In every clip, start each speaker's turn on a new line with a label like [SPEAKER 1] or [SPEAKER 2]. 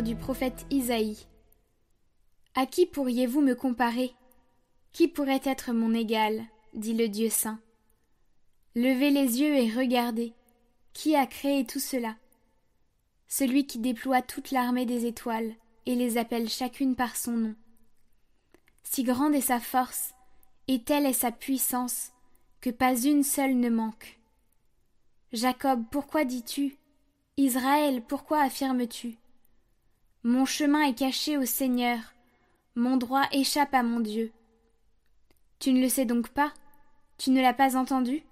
[SPEAKER 1] Du prophète Isaïe. À qui pourriez-vous me comparer? Qui pourrait être mon égal? dit le Dieu saint. Levez les yeux et regardez. Qui a créé tout cela? Celui qui déploie toute l'armée des étoiles et les appelle chacune par son nom. Si grande est sa force, et telle est sa puissance, que pas une seule ne manque. Jacob, pourquoi dis-tu? Israël, pourquoi affirmes-tu? Mon chemin est caché au Seigneur, mon droit échappe à mon Dieu. Tu ne le sais donc pas? Tu ne l'as pas entendu?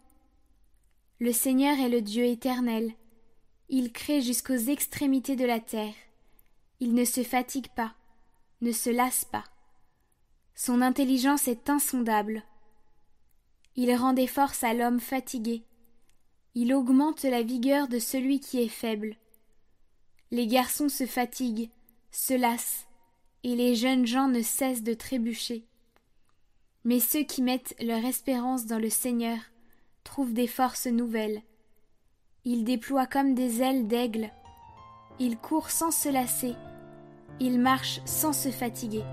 [SPEAKER 1] Le Seigneur est le Dieu éternel. Il crée jusqu'aux extrémités de la terre. Il ne se fatigue pas, ne se lasse pas. Son intelligence est insondable. Il rend des forces à l'homme fatigué. Il augmente la vigueur de celui qui est faible. Les garçons se fatiguent, se lassent, et les jeunes gens ne cessent de trébucher. Mais ceux qui mettent leur espérance dans le Seigneur trouvent des forces nouvelles. Ils déploient comme des ailes d'aigle. Ils courent sans se lasser. Ils marchent sans se fatiguer.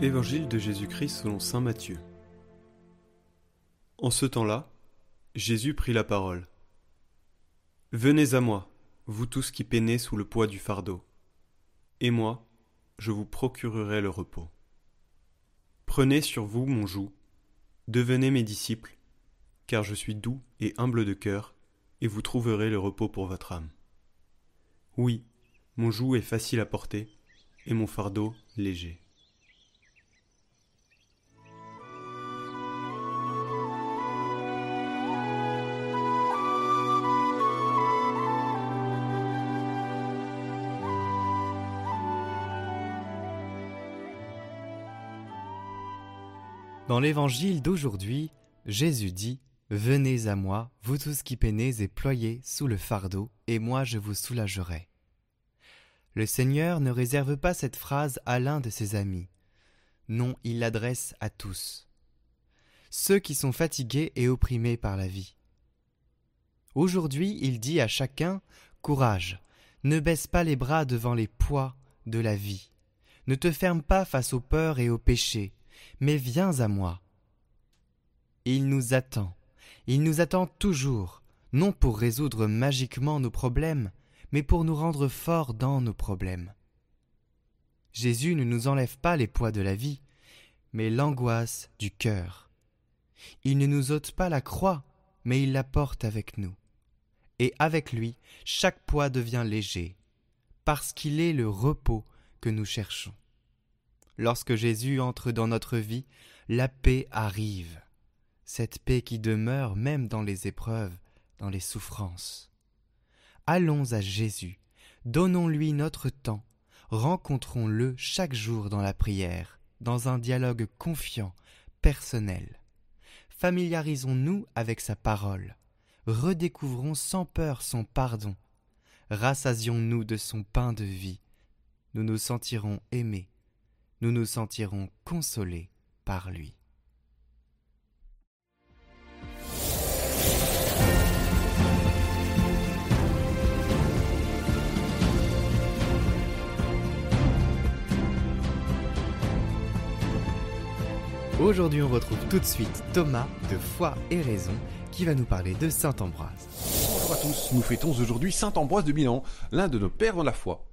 [SPEAKER 2] Évangile de Jésus-Christ selon Saint Matthieu. En ce temps-là, Jésus prit la parole. Venez à moi, vous tous qui peinez sous le poids du fardeau, et moi, je vous procurerai le repos. Prenez sur vous mon joug, devenez mes disciples, car je suis doux et humble de cœur, et vous trouverez le repos pour votre âme. Oui, mon joug est facile à porter, et mon fardeau léger.
[SPEAKER 3] Dans l'évangile d'aujourd'hui, Jésus dit Venez à moi, vous tous qui peinez et ployez sous le fardeau, et moi je vous soulagerai. Le Seigneur ne réserve pas cette phrase à l'un de ses amis. Non, il l'adresse à tous. Ceux qui sont fatigués et opprimés par la vie. Aujourd'hui, il dit à chacun Courage, ne baisse pas les bras devant les poids de la vie. Ne te ferme pas face aux peurs et aux péchés mais viens à moi. Il nous attend. Il nous attend toujours, non pour résoudre magiquement nos problèmes, mais pour nous rendre forts dans nos problèmes. Jésus ne nous enlève pas les poids de la vie, mais l'angoisse du cœur. Il ne nous ôte pas la croix, mais il la porte avec nous. Et avec lui, chaque poids devient léger, parce qu'il est le repos que nous cherchons. Lorsque Jésus entre dans notre vie, la paix arrive, cette paix qui demeure même dans les épreuves, dans les souffrances. Allons à Jésus, donnons-lui notre temps, rencontrons-le chaque jour dans la prière, dans un dialogue confiant, personnel. Familiarisons-nous avec sa parole, redécouvrons sans peur son pardon, rassasions-nous de son pain de vie, nous nous sentirons aimés, nous nous sentirons consolés par lui. Aujourd'hui, on retrouve tout de suite Thomas de Foi et Raison qui va nous parler de Saint Ambroise.
[SPEAKER 4] Bonjour à tous, nous fêtons aujourd'hui Saint Ambroise de Milan, l'un de nos pères dans la foi.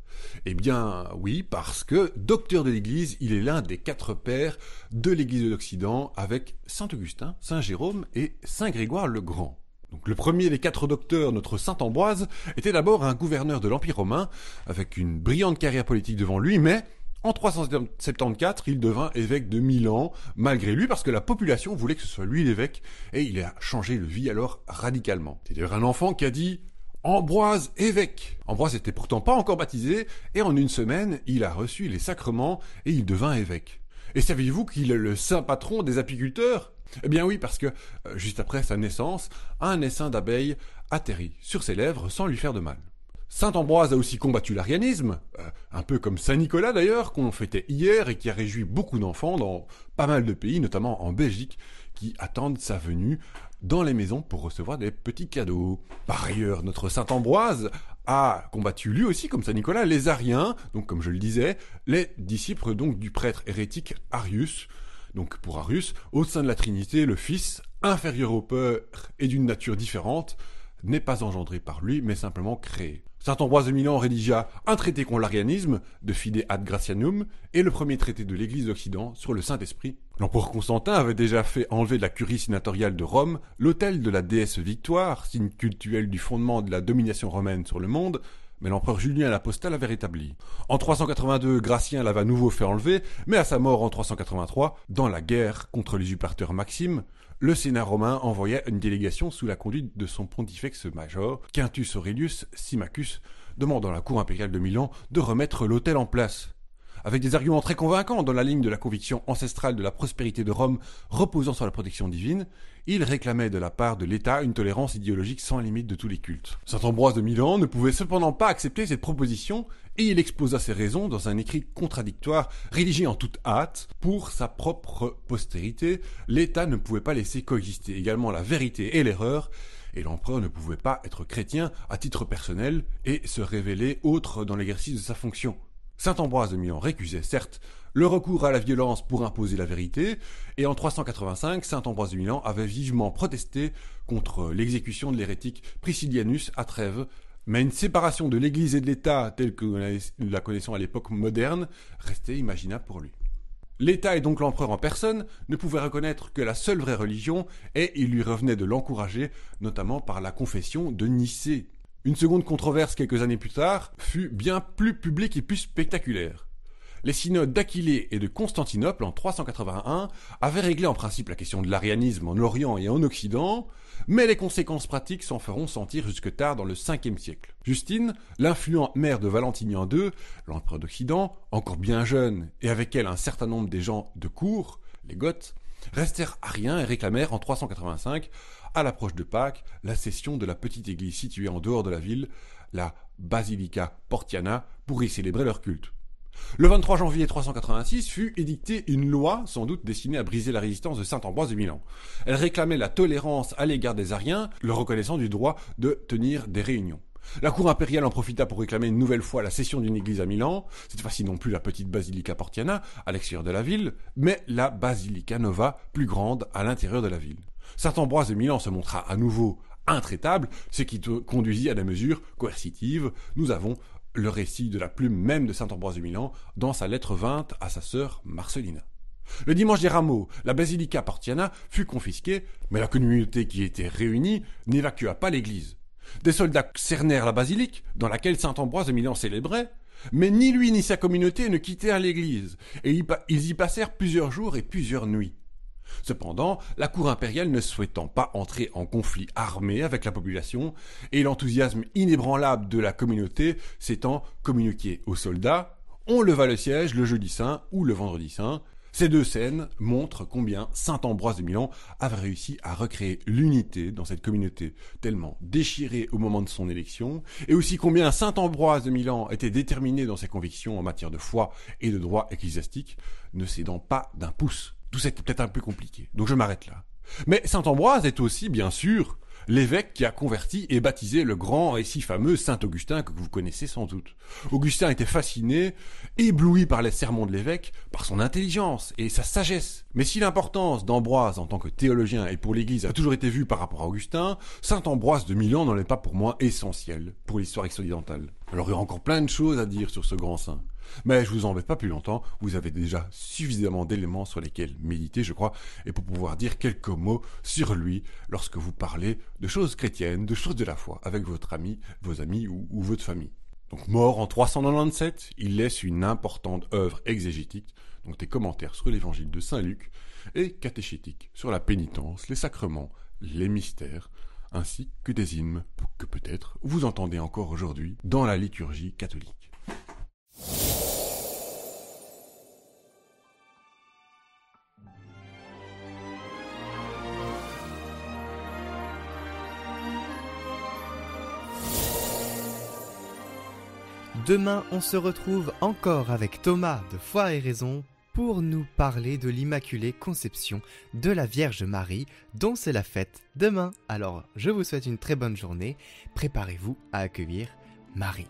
[SPEAKER 4] Eh bien oui, parce que docteur de l'Église, il est l'un des quatre pères de l'Église de l'Occident avec Saint Augustin, Saint Jérôme et Saint Grégoire le Grand. Donc, le premier des quatre docteurs, notre Saint Ambroise, était d'abord un gouverneur de l'Empire romain, avec une brillante carrière politique devant lui, mais en 374, il devint évêque de Milan, malgré lui, parce que la population voulait que ce soit lui l'évêque, et il a changé de vie alors radicalement. C'est d'ailleurs un enfant qui a dit Ambroise évêque. Ambroise n'était pourtant pas encore baptisé, et en une semaine, il a reçu les sacrements, et il devint évêque. Et saviez-vous qu'il est le saint patron des apiculteurs? Eh bien oui, parce que, euh, juste après sa naissance, un essaim d'abeilles atterrit sur ses lèvres sans lui faire de mal. Saint Ambroise a aussi combattu l'arianisme, euh, un peu comme Saint Nicolas d'ailleurs, qu'on fêtait hier et qui a réjoui beaucoup d'enfants dans pas mal de pays, notamment en Belgique, qui attendent sa venue dans les maisons pour recevoir des petits cadeaux. Par ailleurs, notre Saint Ambroise a combattu lui aussi, comme Saint Nicolas, les Ariens, donc comme je le disais, les disciples donc du prêtre hérétique Arius. Donc pour Arius, au sein de la Trinité, le Fils, inférieur au Père et d'une nature différente, n'est pas engendré par lui, mais simplement créé. Saint Ambroise de Milan rédigea un traité contre l'arianisme, de Fide ad Gratianum, et le premier traité de l'Église d'Occident sur le Saint-Esprit. L'empereur Constantin avait déjà fait enlever de la curie sénatoriale de Rome l'autel de la déesse Victoire, signe cultuel du fondement de la domination romaine sur le monde, mais l'empereur Julien l'Apostat l'avait rétabli. En 382, Gratien l'avait à nouveau fait enlever, mais à sa mort en 383, dans la guerre contre l'usurpateur Maxime, le Sénat romain envoya une délégation sous la conduite de son pontifex major, Quintus Aurelius Symmachus, demandant à la cour impériale de Milan de remettre l'autel en place. Avec des arguments très convaincants dans la ligne de la conviction ancestrale de la prospérité de Rome reposant sur la protection divine, il réclamait de la part de l'État une tolérance idéologique sans limite de tous les cultes. Saint Ambroise de Milan ne pouvait cependant pas accepter cette proposition et il exposa ses raisons dans un écrit contradictoire rédigé en toute hâte. Pour sa propre postérité, l'État ne pouvait pas laisser coexister également la vérité et l'erreur, et l'empereur ne pouvait pas être chrétien à titre personnel et se révéler autre dans l'exercice de sa fonction. Saint Ambroise de Milan récusait, certes, le recours à la violence pour imposer la vérité, et en 385, Saint Ambroise de Milan avait vivement protesté contre l'exécution de l'hérétique Priscillianus à Trèves, mais une séparation de l'Église et de l'État, telle que nous la connaissons à l'époque moderne, restait imaginable pour lui. L'État et donc l'empereur en personne ne pouvaient reconnaître que la seule vraie religion, et il lui revenait de l'encourager, notamment par la confession de Nicée, une seconde controverse quelques années plus tard fut bien plus publique et plus spectaculaire. Les synodes d'Aquilée et de Constantinople en 381 avaient réglé en principe la question de l'arianisme en Orient et en Occident, mais les conséquences pratiques s'en feront sentir jusque tard dans le 5e siècle. Justine, l'influente mère de Valentinian II, l'empereur d'Occident, encore bien jeune, et avec elle un certain nombre des gens de cour, les Goths, restèrent ariens et réclamèrent en 385 à l'approche de Pâques, la cession de la petite église située en dehors de la ville, la Basilica Portiana, pour y célébrer leur culte. Le 23 janvier 386 fut édictée une loi, sans doute destinée à briser la résistance de Saint Ambroise de Milan. Elle réclamait la tolérance à l'égard des Ariens, leur reconnaissant du droit de tenir des réunions. La cour impériale en profita pour réclamer une nouvelle fois la cession d'une église à Milan, cette fois-ci non plus la petite Basilica Portiana, à l'extérieur de la ville, mais la Basilica Nova, plus grande, à l'intérieur de la ville. Saint Ambroise de Milan se montra à nouveau intraitable, ce qui conduisit à des mesures coercitives. Nous avons le récit de la plume même de Saint Ambroise de Milan dans sa lettre 20 à sa sœur Marcelina. Le dimanche des rameaux, la basilica Portiana fut confisquée, mais la communauté qui était réunie n'évacua pas l'église. Des soldats cernèrent la basilique, dans laquelle saint Ambroise de Milan célébrait, mais ni lui ni sa communauté ne quittèrent l'église, et ils y passèrent plusieurs jours et plusieurs nuits. Cependant, la cour impériale ne souhaitant pas entrer en conflit armé avec la population, et l'enthousiasme inébranlable de la communauté s'étant communiqué aux soldats, on leva le siège le jeudi saint ou le vendredi saint. Ces deux scènes montrent combien saint Ambroise de Milan avait réussi à recréer l'unité dans cette communauté tellement déchirée au moment de son élection, et aussi combien saint Ambroise de Milan était déterminé dans ses convictions en matière de foi et de droit ecclésiastique, ne cédant pas d'un pouce tout ça peut-être un peu compliqué. Donc je m'arrête là. Mais Saint Ambroise est aussi, bien sûr, l'évêque qui a converti et baptisé le grand et si fameux Saint Augustin que vous connaissez sans doute. Augustin était fasciné, ébloui par les sermons de l'évêque, par son intelligence et sa sagesse. Mais si l'importance d'Ambroise en tant que théologien et pour l'Église a toujours été vue par rapport à Augustin, Saint Ambroise de Milan n'en est pas pour moi essentiel pour l'histoire occidentale. Alors il y a encore plein de choses à dire sur ce grand saint. Mais je vous embête pas plus longtemps, vous avez déjà suffisamment d'éléments sur lesquels méditer, je crois, et pour pouvoir dire quelques mots sur lui lorsque vous parlez de choses chrétiennes, de choses de la foi, avec votre ami, vos amis ou, votre famille. Donc mort en 397, il laisse une importante œuvre exégétique, donc des commentaires sur l'évangile de Saint Luc, et catéchétique sur la pénitence, les sacrements, les mystères, ainsi que des hymnes que peut-être vous entendez encore aujourd'hui dans la liturgie catholique.
[SPEAKER 3] Demain, on se retrouve encore avec Thomas de Foi et Raison pour nous parler de l'Immaculée Conception de la Vierge Marie, dont c'est la fête demain. Alors, je vous souhaite une très bonne journée. Préparez-vous à accueillir Marie.